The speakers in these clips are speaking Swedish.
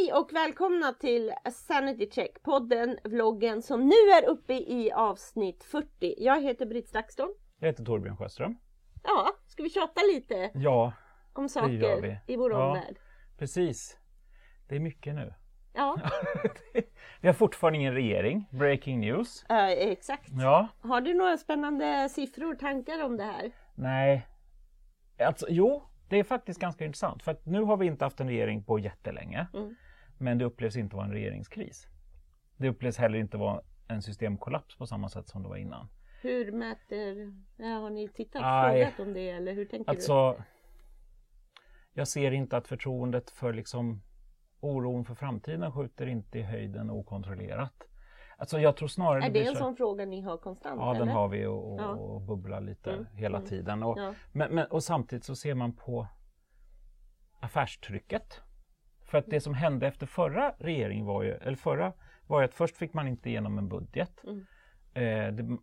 Hej och välkomna till Sanity Check, podden, vloggen som nu är uppe i avsnitt 40. Jag heter Britt Stakston. Jag heter Torbjörn Sjöström. Ja, ska vi tjata lite Ja, om saker i vår Ja. omvärld? precis. Det är mycket nu. Ja, Vi har fortfarande ingen regering. Breaking news. eh, exakt. Ja, Har du några spännande siffror, tankar om det här? nej. Alltså, jo, det är faktiskt ganska intressant. För att nu har vi inte haft en regering på jättelänge. Mm. Men det upplevs inte vara en regeringskris. Det upplevs heller inte vara en systemkollaps på samma sätt som det var innan. Hur mäter... Har ni tittat Aj. frågat om det eller hur tänker du? Alltså, jag ser inte att förtroendet för liksom oron för framtiden skjuter inte i höjden okontrollerat. Alltså jag tror snarare Är blir det en så- sån fråga ni har konstant? Ja, eller? den har vi och, och, Ja. och bubblar lite Mm, hela mm. tiden. Och, Ja. men, men, och samtidigt så ser man på affärstrycket. För att det som hände efter förra regeringen var ju, eller förra var ju att först fick man inte igenom en budget. Mm. Eh, det,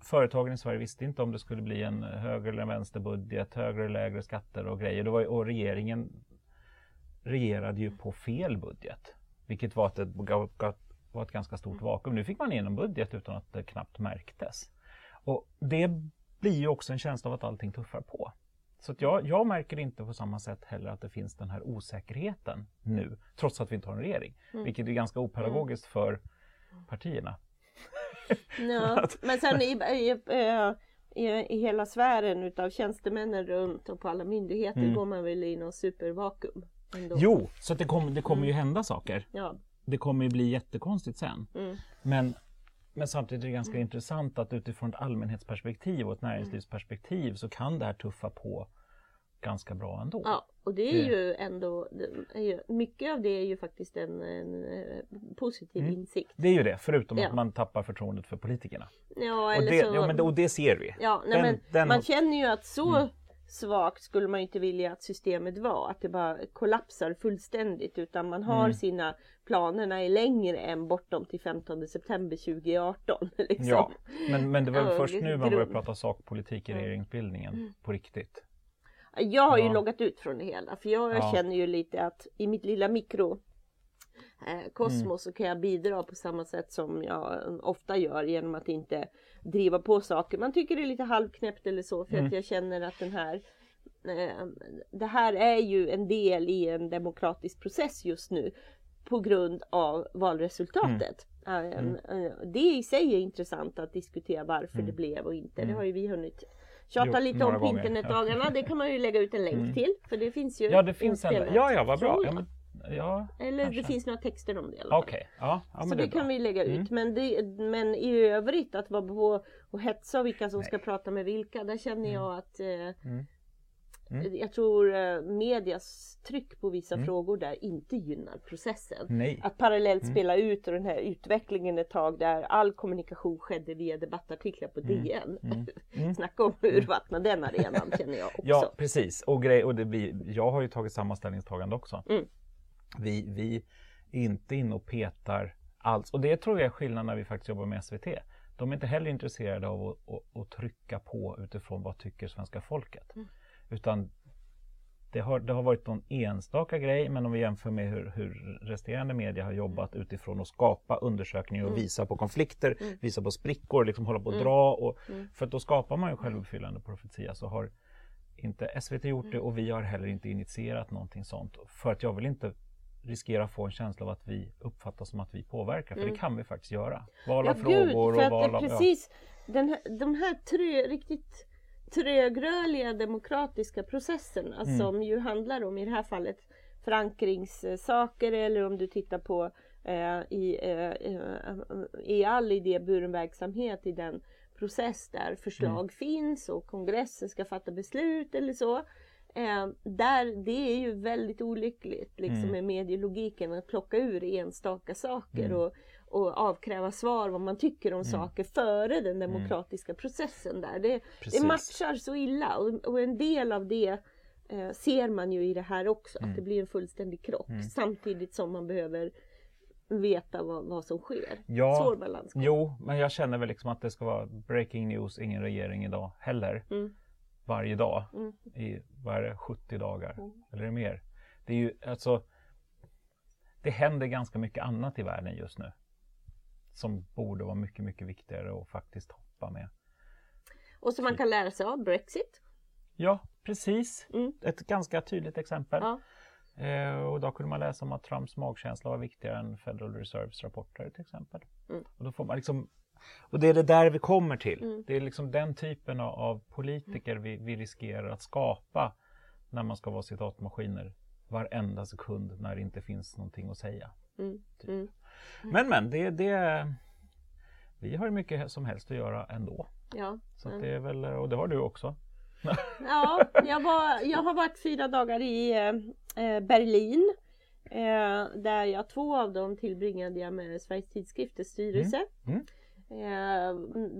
företagen i Sverige visste inte om det skulle bli en höger eller en vänsterbudget, högre eller lägre skatter och grejer. Det var, och regeringen regerade ju på fel budget. Vilket var gav- var ett ganska stort vakuum. Nu fick man igenom budget utan att det knappt märktes. Och det blir ju också en känsla av att allting tuffar på. Så jag, jag märker inte på samma sätt heller att det finns den här osäkerheten nu, trots att vi inte har en regering. Mm. Vilket är ganska opedagogiskt för partierna. Ja, men sen i, i, i, i hela sfären utav tjänstemännen runt och på alla myndigheter Mm. går man väl i någon supervakuum. Ändå. Jo, så det, kom, det kommer ju hända saker. Ja. Det kommer ju bli jättekonstigt sen. Mm. Men, men samtidigt är det ganska intressant att utifrån ett allmänhetsperspektiv och ett näringslivsperspektiv så kan det här tuffa på ganska bra ändå. ja, och det är ju ändå, är ju, mycket av det är ju faktiskt en, en eh, positiv Mm. insikt. Det är ju det, förutom Ja. att man tappar förtroendet för politikerna. Ja, Och eller det, så, ja, men och det ser vi. ja, nej, den- men den man känner ju att så Mm. Svagt skulle man inte vilja att systemet var, att det bara kollapsar fullständigt utan man har Mm. sina planerna är längre än bortom till 15 september 2018. Liksom. Ja, men, men det var väl först nu man började prata sakpolitik i Ja. regeringsbildningen Mm. på riktigt. Jag har ju Ja. loggat ut från det hela för jag Ja. känner ju lite att i mitt lilla mikro kosmos Mm. så kan jag bidra på samma sätt som jag ofta gör genom att inte driva på saker. Man tycker det är lite halvknäppt eller så för Mm. att jag känner att den här eh, det här är ju en del i en demokratisk process just nu på grund av valresultatet. Eh, Mm. eh, Det i sig är intressant att diskutera varför Mm. det blev och inte. Det Mm. har ju vi hunnit tjata Jo, lite om på gånger, internetdagarna. Det kan man ju lägga ut en länk Mm. till. För det finns ju Ja, det finns en. Ja, ja, vad bra. Ja, men, ja, Eller kanske. det finns några texter om det i alla fall. Okej, ja, ja, så det det, kan vi lägga ut. Mm. Men, det, men i övrigt att vara på och hetsa vilka som Nej. ska prata med vilka. Där känner Mm. jag att eh, Mm. Mm. jag tror eh, medias tryck på vissa Mm. frågor där inte gynnar processen. Nej. Att parallellt Mm. spela ut och den här utvecklingen ett tag där all kommunikation skedde via debattartiklar på Mm. DN. Mm. Mm. Snacka om att urvattna den arenan känner jag också. Ja, precis. Och, grej, och det blir, jag har ju tagit samma ställningstagande också. Mm. Vi, vi är inte inne och petar alls. Och det tror jag är skillnaden när vi faktiskt jobbar med SVT. De är inte heller intresserade av att, att, att trycka på utifrån vad tycker svenska folket. Mm. Utan det har, det har varit någon enstaka grej, men om vi jämför med hur, hur resterande media har jobbat utifrån att skapa undersökningar och Mm. visa på konflikter, Mm. visa på sprickor, liksom hålla på att Mm. dra. Och, Mm. För att då skapar man ju självuppfyllande profetia. Så har inte SVT gjort Mm. det och vi har heller inte initierat någonting sånt. För att jag vill inte riskera att få en känsla av att vi uppfattas som att vi påverkar. För Mm. det kan vi faktiskt göra. Val Ja av frågor gud, och val av... Ja. precis den här, de här trö, riktigt trögrörliga demokratiska processerna Mm. som ju handlar om i det här fallet förankringssaker eller om du tittar på eh, i, eh, eh, i all idéburen verksamhet i den process där förslag Mm. finns och kongressen ska fatta beslut eller så. Eh, där, det är ju väldigt olyckligt liksom, Mm. med medielogiken att plocka ur enstaka saker Mm. och, och avkräva svar vad man tycker om saker före den demokratiska processen där. Det, det matchar så illa och, och en del av det eh, ser man ju i det här också, Mm. att det blir en fullständig krock Mm. samtidigt som man behöver veta vad, vad som sker. Ja, Svår balans. Jo, men jag känner väl liksom att det ska vara breaking news, ingen regering idag heller. Varje dag Mm. i, vad är det, 70 dagar? Mm. Eller mer? Det är ju alltså det händer ganska mycket annat i världen just nu. Som borde vara mycket, mycket viktigare att faktiskt hoppa med. Och som man kan lära sig av Brexit. Ja, precis. Mm. Ett ganska tydligt exempel. Ja. Eh, och då kunde man läsa om att Trumps magkänsla var viktigare än Federal Reserves rapporter till exempel. Mm. Och, då får man liksom, och det är det där vi kommer till. Mm. Det är liksom den typen av, av politiker vi, vi riskerar att skapa när man ska vara citatmaskiner varenda sekund när det inte finns någonting att säga. Mm. Mm. Men men, det, det, vi har mycket som helst att göra ändå. Ja. Så Mm. det är väl, och det har du också. Ja, jag, var, jag har varit fyra dagar i eh, eh, Berlin. Eh, där jag två av dem tillbringade jag med Sveriges tidskrifters styrelse. Mm. Eh,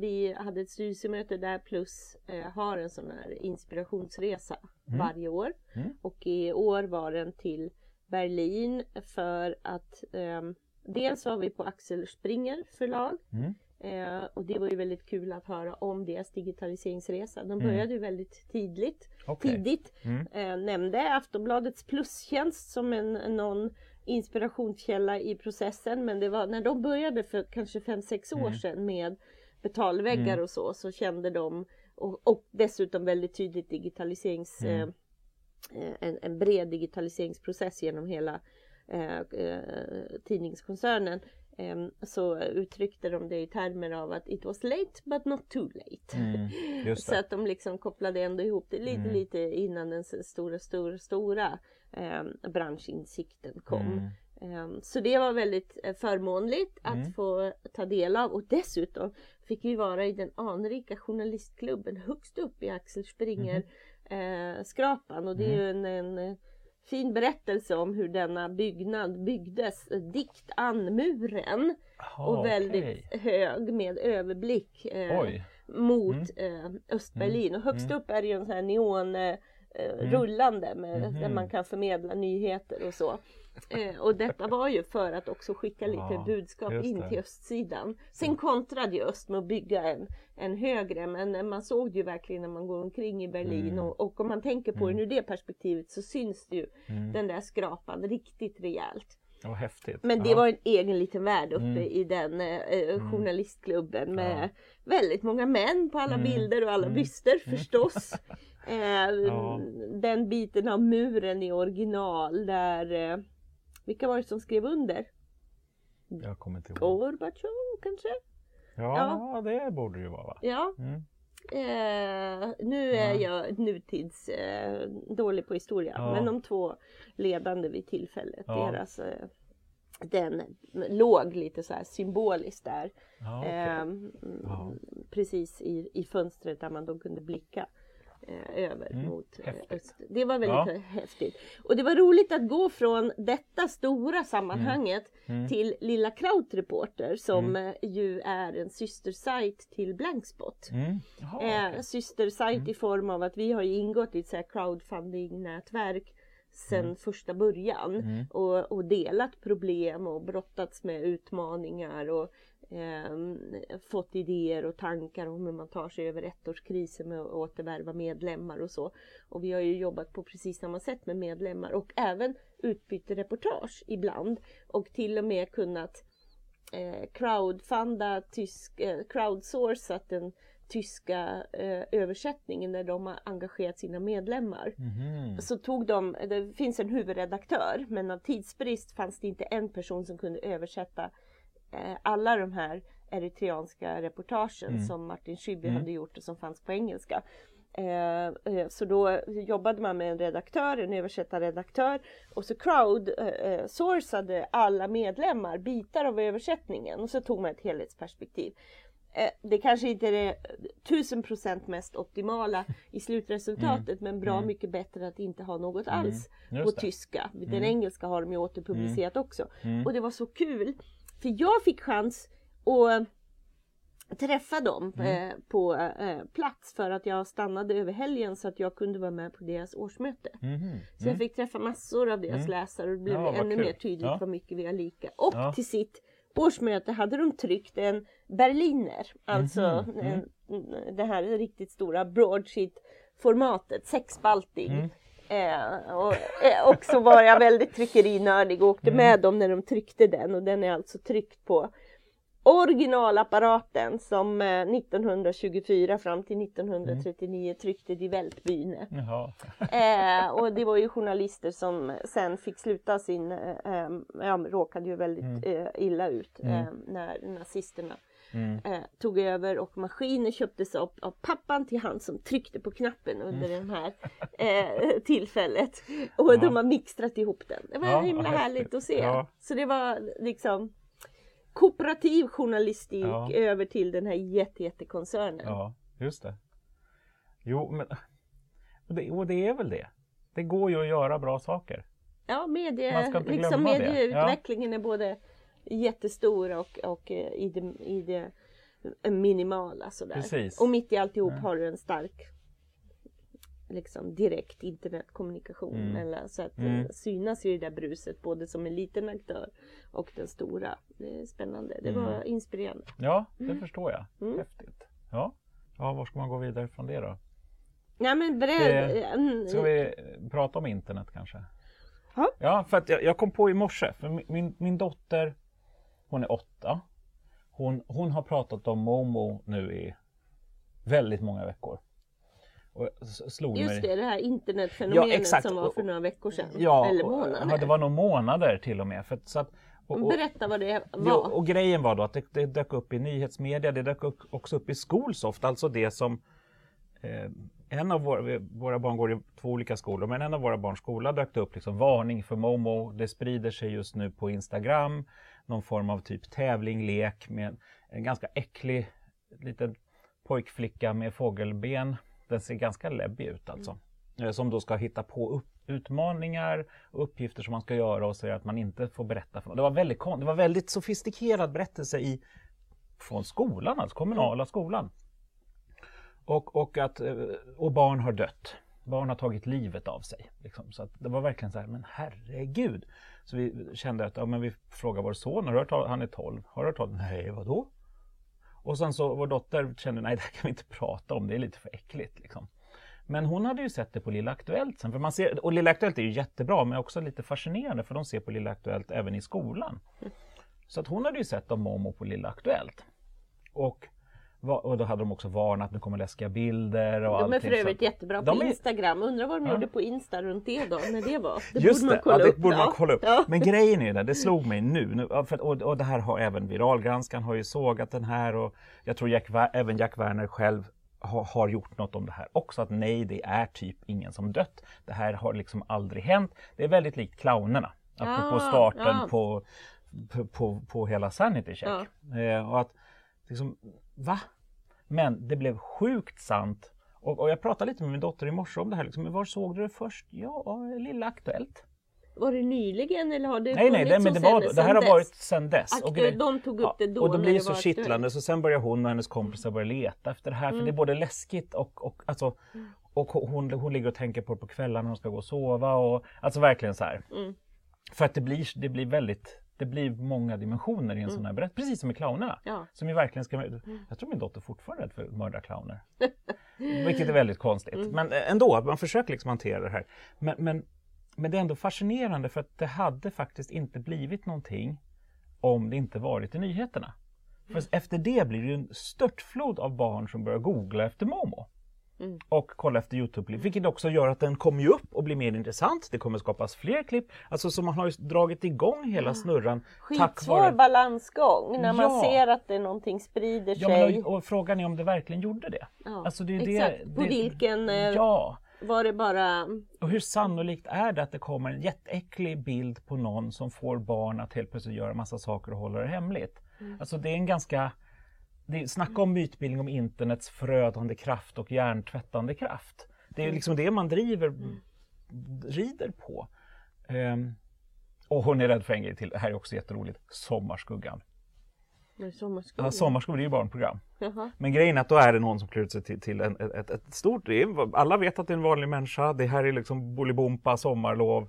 vi hade ett styrelsemöte där plus eh, har en sån här inspirationsresa Mm. varje år. Mm. Och i år var den till Berlin för att eh, dels var vi på Axel Springer förlag Mm. Eh, och det var ju väldigt kul att höra om deras digitaliseringsresa. De Mm. började ju väldigt tidigt. Okej. tidigt. Mm. Eh, nämnde Aftonbladets plustjänst som en, någon inspirationskälla i processen. Men det var när de började för kanske 5-6 år Mm. sedan med betalväggar Mm. och så, så kände de och, och dessutom väldigt tydligt digitaliserings Mm. eh, en, en bred digitaliseringsprocess genom hela eh, eh, tidningskoncernen eh, så uttryckte de det i termer av att it was late but not too late. Mm. Så att de liksom kopplade ändå ihop det lite, Mm. lite innan den stora, stora, stora eh, branschinsikten kom. Mm. Eh, så det var väldigt eh, förmånligt att Mm. få ta del av och dessutom fick vi vara i den anrika journalistklubben högst upp i Axel Springer eh, skrapan och det är ju en, en eh, fin berättelse om hur denna byggnad byggdes dikt an muren Jaha, och väldigt hög med överblick eh, mot eh, Östberlin. Och högst Mm. upp är det ju en sån här neon Mm. rullande med, Mhm. där man kan förmedla nyheter och så. Eh, och detta var ju för att också skicka lite Ja, budskap in till östsidan. Sen kontrade ju öst med att bygga en, en högre men eh, man såg det ju verkligen när man går omkring i Berlin Mm. och, och om man tänker på Mm. det ur det perspektivet så syns det ju Mm. den där skrapan riktigt rejält. Vad häftigt. Men det Ja. var en egen liten värld uppe Mm. i den eh, eh, Mm. journalistklubben med Ja. väldigt många män på alla Mm. bilder och alla Mm. byster förstås. Eh, Ja. Den biten av muren i original där eh, vilka var det som skrev under? Jag kommer inte ihåg. Gorbatjov kanske? Ja, det borde det ju vara va? Ja. Mm. Eh, nu är Ja. jag nutids eh, dålig på historia Ja. men de två ledande vid tillfället, Ja. deras eh, den låg lite så här symboliskt där. Ja, okej. Ehm, Ja. Precis i, i fönstret där man då kunde blicka över Mm, mot eh, häftigt. öst. Det var väldigt Ja. hä- häftigt. Och det var roligt att gå från detta stora sammanhanget Mm. till Lilla Krautreporter som eh, ju är en systersajt till Blankspot. Mm. Jaha, Eh, systersajt Mm. i form av att vi har ingått i ett så crowdfunding-nätverk sedan första början Mm. och, och delat problem och brottats med utmaningar och ehm, fått idéer och tankar om hur man tar sig över ettårskrisen med att återvärva medlemmar och så. Och vi har ju jobbat på precis samma sätt med medlemmar och även utbyte reportage ibland och till och med kunnat eh, crowdfunda, tysk, eh, crowdsourcat den tyska eh, översättningen där de har engagerat sina medlemmar. Mhm. Så tog de, det finns en huvudredaktör men av tidsbrist fanns det inte en person som kunde översätta eh, alla de här eritreanska reportagen Mm. som Martin Schibbye Mm. hade gjort och som fanns på engelska. Eh, eh, så då jobbade man med en redaktör, en översättarredaktör och så crowd eh, eh, alla medlemmar bitar av översättningen och så tog man ett helhetsperspektiv. Eh, det kanske inte är det tusen procent mest optimala i slutresultatet men bra Mm. mycket bättre att inte ha något Mm. alls Just på det. tyska. Den Mm. engelska har de ju återpublicerat också. Mm. Och det var så kul för jag fick chans att träffa dem Mm. eh, på eh, plats för att jag stannade över helgen så att jag kunde vara med på deras årsmöte. Mhm. Så jag Mm. fick träffa massor av deras Mm. läsare och det blev Ja, ännu kul. mer tydligt Ja. vad mycket vi har lika. Och Ja. till sitt årsmöte hade de tryckt en Berliner, alltså Mhm. en, det här riktigt stora broadsheet formatet, sexspaltig. Mm. Eh, och, eh, och så var jag väldigt tryckerinördig och åkte med dem när de tryckte den och den är alltså tryckt på originalapparaten som eh, 1924 fram till 1939 tryckte Die Weltbühne. Eh, och det var ju journalister som sen fick sluta sin, eh, eh, ja, råkade ju väldigt eh, illa ut eh, när nazisterna Mm. eh, tog över och maskiner köptes upp av pappan till han som tryckte på knappen under Mm. det här eh, tillfället. Och de har mixtrat ihop den. Det var Ja, himla härligt att se. Ja. Så det var liksom kooperativ journalistik Ja. över till den här jätte, jättekoncernen. Ja, just det. Jo, men och det, och det är väl det. Det går ju att göra bra saker. Ja, medie, liksom medieutvecklingen är både jättestor och, och eh, i, det, i det minimala sådär. Precis. Och mitt i alltihop Ja. har du en stark liksom direkt internetkommunikation. Mm. Eller, så att Mm. det synas i det där bruset både som en liten aktör och den stora. Det är spännande. Det var Mm. inspirerande. Ja, det förstår jag. Mm. Häftigt. Ja. ja, var ska man gå vidare från det då? Ja men beredd. Eh, Mm. Ska vi prata om internet kanske? Ja. Ja, för att jag, jag kom på i morse, för min, min dotter, hon är åtta. Hon, hon har pratat om Momo nu i väldigt många veckor. Och slog mig... Just det, det här internetfenomenet Ja, exakt. som var för några veckor sedan. Ja, Eller och- månader. Ja, det var nog månader till och med. För, så att, och, och, Berätta vad det var. Jo, och grejen var då att det, det dök upp i nyhetsmedia, det dök upp, också upp i Skolsoft, alltså det som eh, en av våra, våra barn går i två olika skolor, men en av våra barns skola dök upp liksom varning för Momo. Det sprider sig just nu på Instagram, någon form av typ tävling, lek med en ganska äcklig liten pojkflicka med fågelben. Den ser ganska läbbig ut alltså. Eh, Som då ska hitta på upp, utmaningar och uppgifter som man ska göra och säger att man inte får berätta för någon. Det var väldigt, det var väldigt sofistikerad berättelse i, från skolan, alltså kommunala skolan. Och, och, att, eh, och barn har dött. Barn har tagit livet av sig. Liksom. Så det var verkligen så här, men herregud. Så vi kände att ja, men vi frågade vår son, har hört han är 12, har du hört talas Nej, vadå? Och sen så vår dotter kände, nej det här kan vi inte prata om, det är lite för äckligt. Liksom. Men hon hade ju sett det på Lilla Aktuellt sen. För man ser, och Lilla Aktuellt är ju jättebra men också lite fascinerande för de ser på Lilla Aktuellt även i skolan. Så att hon hade ju sett om Momo på Lilla Aktuellt. Och, och då hade de också varnat att det kommer läskiga bilder och De är för övrigt jättebra på är- Instagram. Undrar vad de Ja. gjorde på Insta runt det då, när det var. Det Just borde man det, kolla ja, det upp. borde man Ja. kolla upp. Ja. Men grejen är det, det slog mig nu, nu ja, för, och, och det här har även Viralgranskan har ju sågat den här och jag tror Jack, även Jack Werner själv har, har gjort något om det här också, att nej det är typ ingen som dött. Det här har liksom aldrig hänt. Det är väldigt likt clownerna, apropå Ah, starten ja. på, på, på, på hela Sanity Check. Eh, och att liksom, va? Men det blev sjukt sant. Och, och jag pratade lite med min dotter i morse om det här. Liksom, var såg du det först? Ja, Lilla Aktuellt. Var det nyligen eller har det Nej, nej, det, funnits men det, var, det här har varit sedan dess. Aktuell- grej- de tog upp det då och då när blir det det så kittlande så sen börjar hon och hennes kompisar börja leta efter det här. Mm. För det är både läskigt och, och, alltså, och hon, hon ligger och tänker på det på kvällarna när hon ska gå och sova. Och, alltså verkligen så här. Mm. För att det blir, det blir väldigt det blir många dimensioner i en sån här berättelse, precis som i clownerna. Mm. Ja. Som ju verkligen ska, jag tror min dotter fortfarande är rädd för mördarclowner. Vilket är väldigt konstigt. Mm. Men eh, ändå, man försöker liksom hantera det här. Men, men, men det är ändå fascinerande för att det hade faktiskt inte blivit någonting om det inte varit i nyheterna. För efter det blir det en störtflod av barn som börjar googla efter Momo. Mm. Och kolla efter Youtube-klipp, vilket också gör att den kommer ju upp och blir mer intressant. Det kommer skapas fler klipp. Alltså så man har ju dragit igång hela snurran. Skitsvår vare... balansgång när man Ja. ser att det någonting sprider Ja, sig. men, och, och frågan är om det verkligen gjorde det. Ja, Alltså det exakt. det, På det, vilken, eh, Ja, Var det bara... och hur sannolikt är det att det kommer en jätteäcklig bild på någon som får barn att helt plötsligt göra massa saker och hålla det hemligt? Mm. Alltså det är en ganska... Det snacka om mytbildning om internets förödande kraft och hjärntvättande kraft. Det är Mm. liksom det man driver, rider på. Ehm, och hon är rädd för en grej till, det här är också jätteroligt, Sommarskuggan. Sommarskolan. Ja, Sommarskuggan är ju barnprogram. Jaha. Men grejen är att då är det någon som klär ut sig till, till en, ett, ett stort... Alla vet att det är en vanlig människa. Det här är liksom Bolibompa, sommarlov.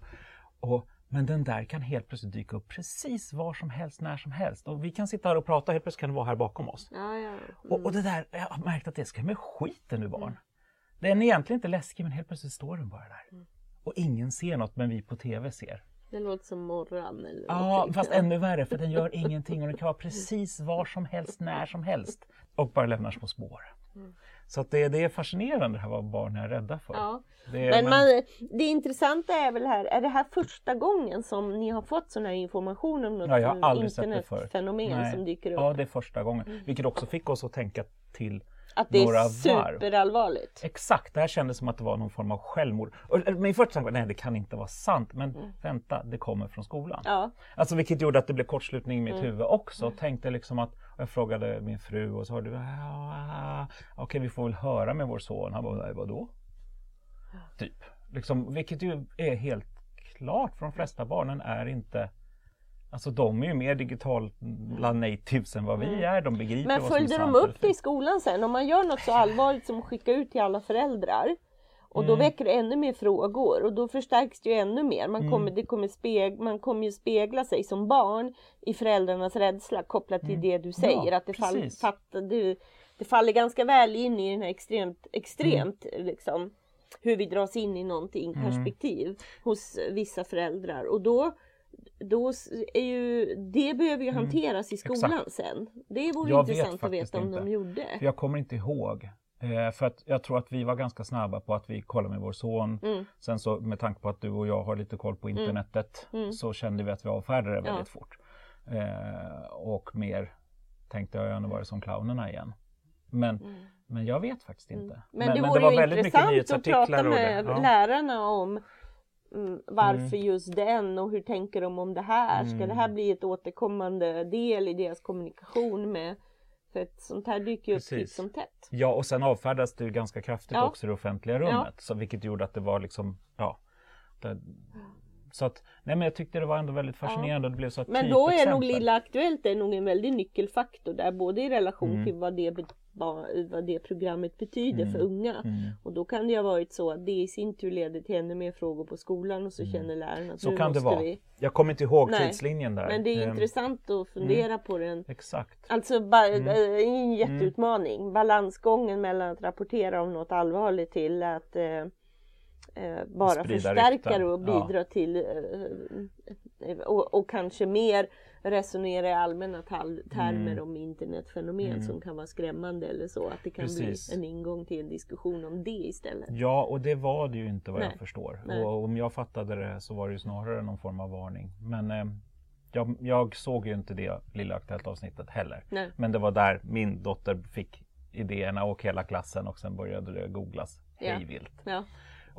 Och, men den där kan helt plötsligt dyka upp precis var som helst, när som helst. Och vi kan sitta här och prata, helt plötsligt kan den vara här bakom oss. Ja, ja. Och, och det där, jag har märkt att det ska med skiten ur barn. Den är egentligen inte läskig men helt plötsligt står den bara där. och ingen ser något men vi på TV ser. Det låter som morran eller Ja, någonting. fast ännu värre för den gör ingenting och den kan vara precis var som helst, när som helst och bara lämnar små spår. Så att det, det är fascinerande det här vad barn är rädda för. Ja. Det är, Men men- man, det intressanta är väl här, är det här första gången som ni har fått sån här information om något Ja, jag har aldrig internetfenomen som dyker upp? Ja, det är första gången. Vilket också fick oss att tänka till att det några är varv. superallvarligt? Exakt, det här kändes som att det var någon form av självmord. Min första tanke var nej det kan inte vara sant, men vänta, det kommer från skolan. Mm. Ja, Alltså vilket gjorde att det blev kortslutning i Mm. mitt huvud också. Tänkte liksom att, jag frågade min fru och så hörde du, ah, okej vi får väl höra med vår son. Han bara, vadå? Typ. Liksom, vilket ju är helt klart för de flesta barnen är inte Alltså de är ju mer digitala natives än vad vi är. De begriper Mm. Men vad som är följde de sant eller upp det i skolan sen? Om man gör något så allvarligt som att skicka ut till alla föräldrar och då Mm. väcker det ännu mer frågor och då förstärks det ju ännu mer. Man Mm. kommer, det kommer, speg, man kommer ju spegla sig som barn i föräldrarnas rädsla kopplat till det du säger. Mm. Ja, att det, fall, fatt, det, det faller ganska väl in i den här extremt, extremt Mm. liksom, hur vi dras in i någonting perspektiv hos vissa föräldrar. Och då då är ju, det behöver ju hanteras i skolan Mm. Exakt. sen. Det vore Jag intressant att veta om inte. de gjorde. För jag kommer inte ihåg. Eh, för att jag tror att vi var ganska snabba på att vi kollade med vår son. Mm. Sen så med tanke på att du och jag har lite koll på internetet Mm. så kände vi att vi avfärdade det Ja. väldigt fort. Eh, och mer tänkte jag, ja nu var det som clownerna igen. Men, men jag vet faktiskt inte. Mm. Men, det vore ju intressant att prata med det. Ja. lärarna om mm, varför just den och hur tänker de om det här? Ska det här Mm. bli ett återkommande del i deras kommunikation med för ett sånt här dyker ju upp titt som tätt. Ja, och sen avfärdades det ju ganska kraftigt Ja. också i det offentliga rummet. Så, vilket gjorde att det var liksom, ja. Det, så att, nej men jag tyckte det var ändå väldigt fascinerande och det blev så Men då är nog. Lilla Aktuellt är nog en väldig nyckelfaktor där både i relation Mm. till vad det, vad det programmet betyder för unga Mm. och då kan det ha varit så att det i sin tur leder till ännu mer frågor på skolan och så känner lärarna att Mm. Så nu kan det vara. vi. Jag kommer inte ihåg Nej. tidslinjen där. Men det är Ehm, intressant att fundera på den Exakt. Alltså Mm. en jätteutmaning. Balansgången mellan att rapportera om något allvarligt till att eh, eh, bara Sprida förstärka det och bidra till eh, och, och kanske mer resonera i allmänna termer Mm. om internetfenomen som kan vara skrämmande eller så. Att det kan Precis. bli en ingång till en diskussion om det istället. Ja, och det var det ju inte vad Nej. jag förstår. Nej. Och om jag fattade det så var det ju snarare någon form av varning. Men eh, jag, jag såg ju inte det lilla Aktuellt avsnittet heller. Nej. Men det var där min dotter fick idéerna och hela klassen och sen började det googlas Ja. hej vilt. Ja.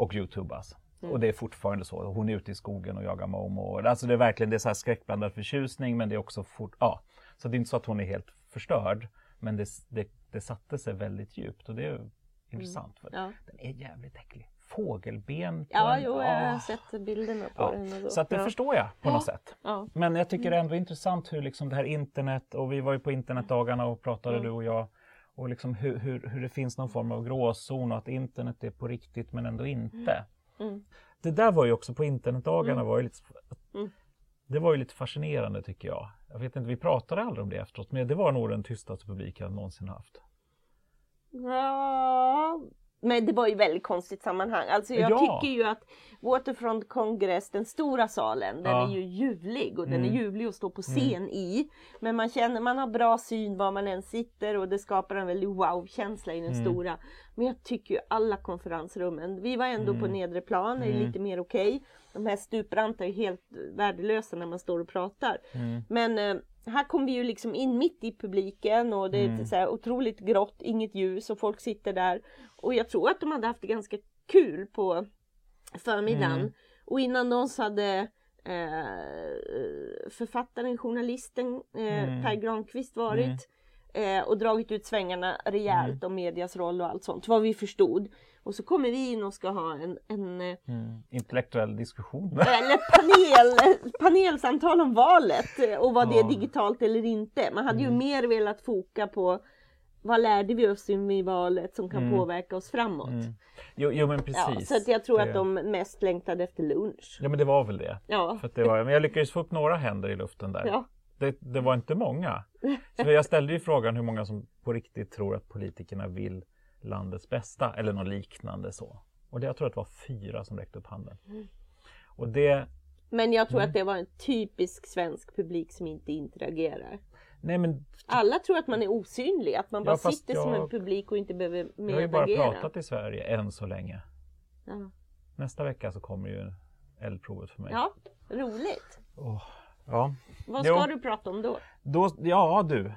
Och youtubas. Mm. Och det är fortfarande så. Hon är ute i skogen och jagar momo. Alltså det är verkligen det är så här skräckblandad förtjusning men det är också fort, ja. Så det är inte så att hon är helt förstörd. Men det, det, det satte sig väldigt djupt och det är intressant. För Ja. Den är jävligt äcklig. Fågelben. Ja, en- jo, jag har Ah. sett bilderna på Ja, den. och Så att det ja. förstår jag på något sätt. Men jag tycker det är ändå intressant hur liksom det här internet och vi var ju på internetdagarna och pratade Mm. du och jag. Och liksom hur, hur, hur det finns någon form av gråzon och att internet är på riktigt men ändå inte. Mm. Det där var ju också på internetdagarna var ju lite Mm. Det var ju lite fascinerande tycker jag. Jag vet inte, vi pratade aldrig om det efteråt men det var nog den tystaste publik jag någonsin haft. Ja, men det var ju väldigt konstigt sammanhang. Alltså jag Ja. tycker ju att Waterfront Congress, den stora salen, den Ja. är ju ljuvlig och den Mm. är ljuvlig att stå på scen i. Men man känner, man har bra syn var man än sitter och det skapar en väldig wow-känsla i den Mm. stora. Men jag tycker ju alla konferensrummen, vi var ändå på Mm. nedre plan, är Mm. lite mer okej. De här stupranta är helt värdelösa när man står och pratar. Mm. Men eh, här kom vi ju liksom in mitt i publiken och det är Mm. så här otroligt grått, inget ljus och folk sitter där. Och jag tror att de hade haft det ganska kul på förmiddagen. Mm. Och innan de så hade eh, författaren, journalisten eh, Mm. Per Granqvist varit. Eh, och dragit ut svängarna rejält om medias roll och allt sånt, vad vi förstod. Och så kommer vi in och ska ha en, en eh, Mm. Intellektuell diskussion. eller panel, panelsamtal om valet eh, och var det Ja. digitalt eller inte. Man hade ju mer velat foka på vad lärde vi oss i valet som kan Mm. påverka oss framåt. Mm. Jo, jo men Ja, precis. så att jag tror Det- att de mest längtade efter lunch. Ja men det var väl det. Ja, För det var, men jag lyckades få upp några händer i luften där. ja. Det, det var inte många. Så jag ställde ju frågan hur många som på riktigt tror att politikerna vill landets bästa eller något liknande så. Och det, jag tror att det var fyra som räckte upp handen. Mm. Och det, Men jag tror Mm. att det var en typisk svensk publik som inte interagerar. nej men Alla tror att man är osynlig, att man bara Ja, sitter som jag- en publik och inte behöver vi har ju bara medagera. pratat i Sverige än så länge. Ja. Nästa vecka så kommer ju eldprovet för mig. ja, roligt. Åh, ja. Vad Jo. ska du prata om då? Då, ja du,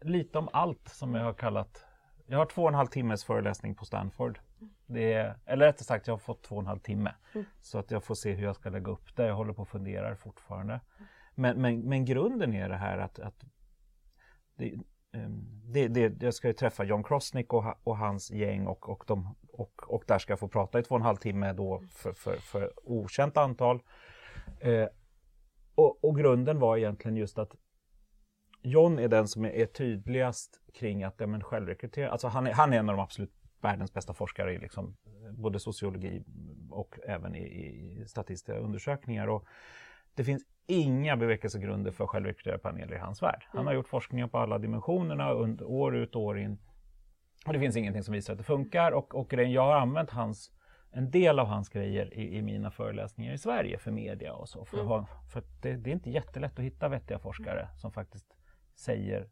lite om allt som jag har kallat jag har två och en halv timmes föreläsning på Stanford. Det är, eller rättare sagt, jag har fått två och en halv timme. Mm. Så att jag får se hur jag ska lägga upp det. Jag håller på och funderar fortfarande. Men, men, men grunden är det här att, att det, ehm, det, det, jag ska ju träffa John Krosnick och, och hans gäng och, och, de, och, och där ska jag få prata i två och en halv timme då för, för, för okänt antal. Eh, och, och grunden var egentligen just att John är den som är, tydligast kring att ja, men självrekrytering, alltså han är, han är en av de absolut världens bästa forskare i liksom, eh, både sociologi och även i, i statistiska undersökningar. Och det finns inga bevekelsegrunder för självrekryterade paneler i hans värld. Han har gjort forskningar på alla dimensionerna under, år ut och år in. Och det finns ingenting som visar att det funkar och, och jag har använt hans, en del av hans grejer i, i mina föreläsningar i Sverige för media och så. För, ha, för det, det är inte jättelätt att hitta vettiga forskare som faktiskt säger,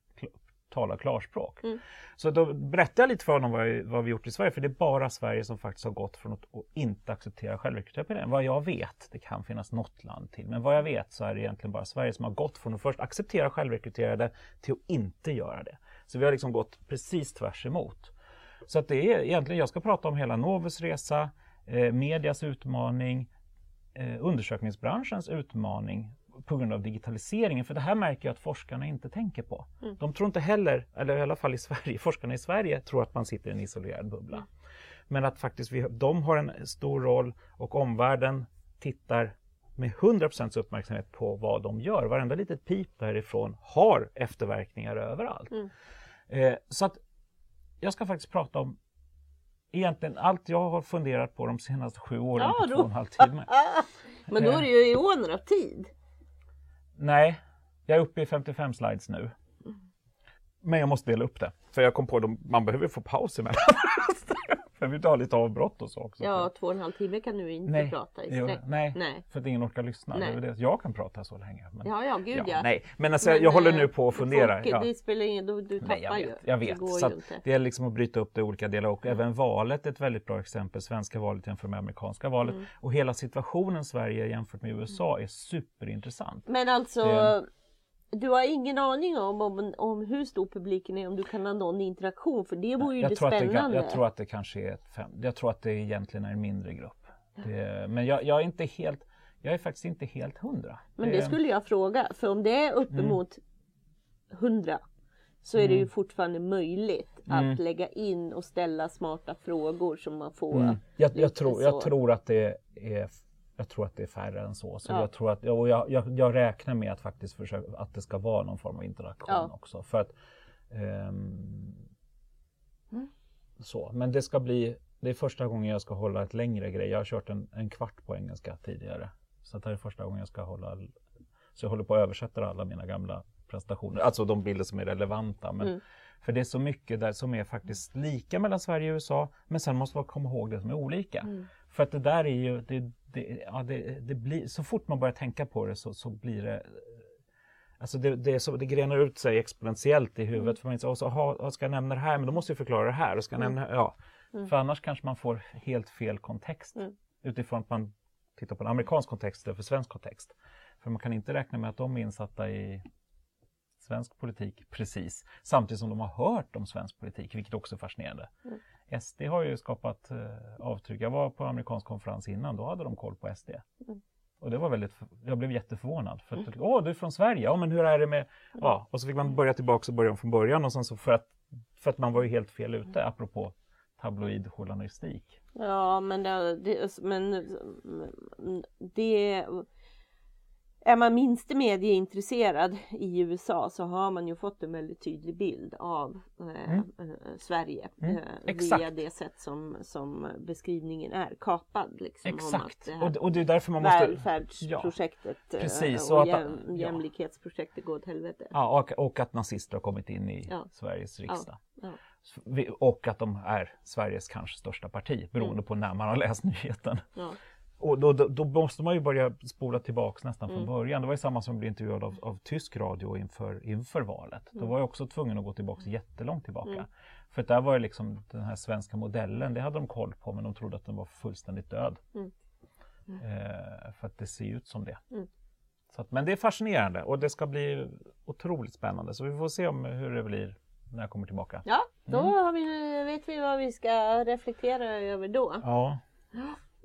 talar klarspråk. Mm. Så då berättar jag lite för honom vad, jag, vad vi gjort i Sverige, för det är bara Sverige som faktiskt har gått från att, att inte acceptera självrekrytering. Vad jag vet, det kan finnas något land till, men vad jag vet så är det egentligen bara Sverige som har gått från att först acceptera självrekryterade till att inte göra det. Så vi har liksom gått precis tvärs emot. Så att det är egentligen, jag ska prata om hela Novus resa, eh, medias utmaning, eh, undersökningsbranschens utmaning på grund av digitaliseringen. För det här märker jag att forskarna inte tänker på. Mm. De tror inte heller, eller i alla fall i Sverige, forskarna i Sverige tror att man sitter i en isolerad bubbla. Mm. Men att faktiskt vi, de har en stor roll och omvärlden tittar med 100% uppmärksamhet på vad de gör. Varenda litet pip därifrån har efterverkningar överallt. Mm. Eh, så att jag ska faktiskt prata om egentligen allt jag har funderat på de senaste sju åren Ja, på två och en halv timme. Men då är det ju eoner av tid. Nej, jag är uppe i 55 slides nu. Men jag måste dela upp det. För jag kom på att man behöver få paus emellan. för vi ha lite avbrott och så också. Ja, två och en halv timme kan du inte nej, prata i sträck. nej, Nej. för att ingen orkar lyssna. Det är Nej. det. Jag kan prata så länge. Men... Ja, ja, gud ja. nej, men alltså, Men, jag håller eh, nu på och funderar. Folk, ja. Det spelar ingen du, du tappar Nej, jag ju. vet. Jag Det vet. går Så ju att det är liksom att bryta upp det i olika delar och även valet är ett väldigt bra exempel. Svenska valet jämfört med amerikanska valet. Mm. Och hela situationen Sverige jämfört med USA är superintressant. Men alltså, Det- du har ingen aning om, om, om hur stor publiken är, om du kan ha någon interaktion, för det vore ju det jag, tror att det, spännande. jag tror att det kanske är ett fem, Jag tror att det egentligen är en mindre grupp. Det, men jag, jag är inte helt jag är faktiskt inte helt hundra. Men det skulle jag fråga, för om det är uppemot 100 så är det ju fortfarande möjligt Mm. att lägga in och ställa smarta frågor som man får. Mm. Jag, jag, tror, jag tror att det är jag tror att det är färre än så. så Ja. jag, tror att, och jag, jag, jag räknar med att faktiskt försöka, att det ska vara någon form av interaktion Ja. också. För att, ehm, Mm. så. Men det ska bli, det är första gången jag ska hålla ett längre grej. Jag har kört en, en kvart på engelska tidigare. Så det här är första gången jag ska hålla, så jag håller på att översätta alla mina gamla presentationer, alltså de bilder som är relevanta. Men, Mm. För det är så mycket där som är faktiskt lika mellan Sverige och USA, men sen måste man komma ihåg det som är olika. Mm. För att det där är ju, det, det, ja, det, det blir, så fort man börjar tänka på det så, så blir det Alltså det, det, så, det grenar ut sig exponentiellt i huvudet. För man inte, så, aha, ska jag nämna det här, men då måste jag förklara det här. Och ska Mm. nämna, ja. Mm. För annars kanske man får helt fel kontext. Mm. Utifrån att man tittar på en amerikansk kontext istället för svensk kontext. För man kan inte räkna med att de är insatta i svensk politik precis. Samtidigt som de har hört om svensk politik, vilket också är fascinerande. Mm. SD har ju skapat eh, avtryck. Jag var på amerikansk konferens innan, då hade de koll på SD. Mm. Och det var väldigt, jag blev jätteförvånad. För att, Åh, du är från Sverige, ja men hur är det med... Ja, och så fick man börja tillbaka och börja från början och sen så för att, för att man var ju helt fel ute, apropå tabloid journalistik. Ja, men det, det, men mm, det är man minste medieintresserad i USA så har man ju fått en väldigt tydlig bild av eh, Mm. eh, Sverige Mm, eh, via det sätt som, som beskrivningen är kapad. Liksom, om att Exakt, och, och det är därför man måste... välfärdsprojektet eh, Precis, och och att- jäm, ja. jämlikhetsprojektet går åt helvete. Ja, och, och att nazister har kommit in i Ja. Sveriges riksdag. Ja. Och att de är Sveriges kanske största parti beroende Mm. på när man har läst nyheten. Och då, då, då måste man ju börja spola tillbaks nästan från Mm. början. Det var ju samma som blev intervjuad av, av tysk radio inför, inför valet. Då Mm. var jag också tvungen att gå tillbaks jättelångt tillbaka. Mm. För där var det liksom den här svenska modellen, det hade de koll på men de trodde att den var fullständigt död. Mm. Mm. Eh, för att det ser ut som det. Mm. Så att, men det är fascinerande och det ska bli otroligt spännande. Så vi får se om hur det blir när jag kommer tillbaka. Ja, då Mm. vi, vet vi vad vi ska reflektera över då. Ja,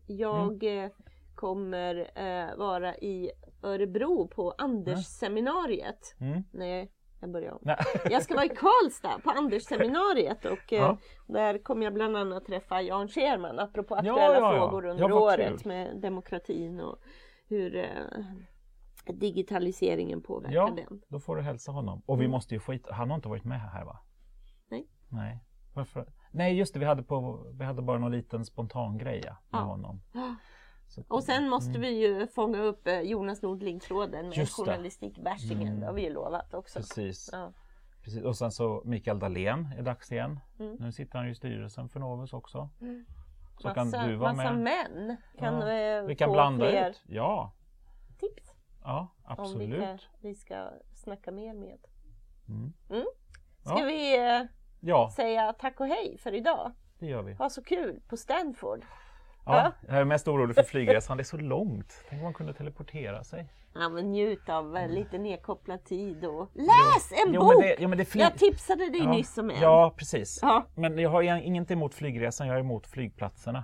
Jag eh, kommer eh, vara i Örebro på Anders-seminariet. mm. Nej, jag börjar om. Nej. Jag ska vara i Karlstad på Anders-seminariet och eh, Ja. där kommer jag bland annat träffa Jan Scherman apropå aktuella ja, ja. frågor under året kul. med demokratin och hur eh, digitaliseringen påverkar Ja. den. Då får du hälsa honom. Och vi Mm. måste ju få hit, han har inte varit med här va? Nej. Nej. Varför? Nej just det, vi hade, på, vi hade bara någon liten spontan grej med Ja. honom. Så, Och sen måste mm, vi ju fånga upp eh, Jonas Nordling-tråden med journalistikbashingen. Mm. Det har vi ju lovat också. Precis. Ja. Precis. Och sen så Mikael Dahlén är dags igen. Mm. Nu sitter han ju i styrelsen för Novus också. Mm. Så massa kan du vara massa med. män kan Ja. eh, Vi kan blanda fler ut. Ja, tips ja om absolut. vilka vi ska snacka mer med. Mm. Ska Ja. vi eh, Ja, säga tack och hej för idag? det gör vi. Ha så kul på Stanford! Ja, jag är mest orolig för flygresan. Det är så långt. Tänk om man kunde teleportera sig. Ja, men njut av eh, lite nedkopplad tid och läs en Jo, bok! men det, jo, men det är flyg... Jag tipsade dig ja, nyss om en. Ja, precis. Ja. Men jag har ing- inget emot flygresan, jag är emot flygplatserna.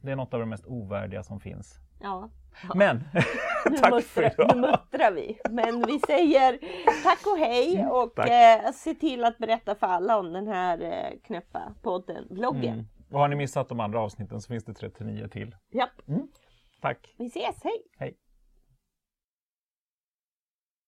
Det är något av det mest ovärdiga som finns. ja. Men, Nu, tack för muttrar, nu idag! muttrar vi. Men vi säger tack och hej och tack. eh, se till att berätta för alla om den här eh, knäppa podden, vloggen. Mm. Och har ni missat de andra avsnitten så finns det 39 till. Japp, Tack! vi ses, hej! Hej!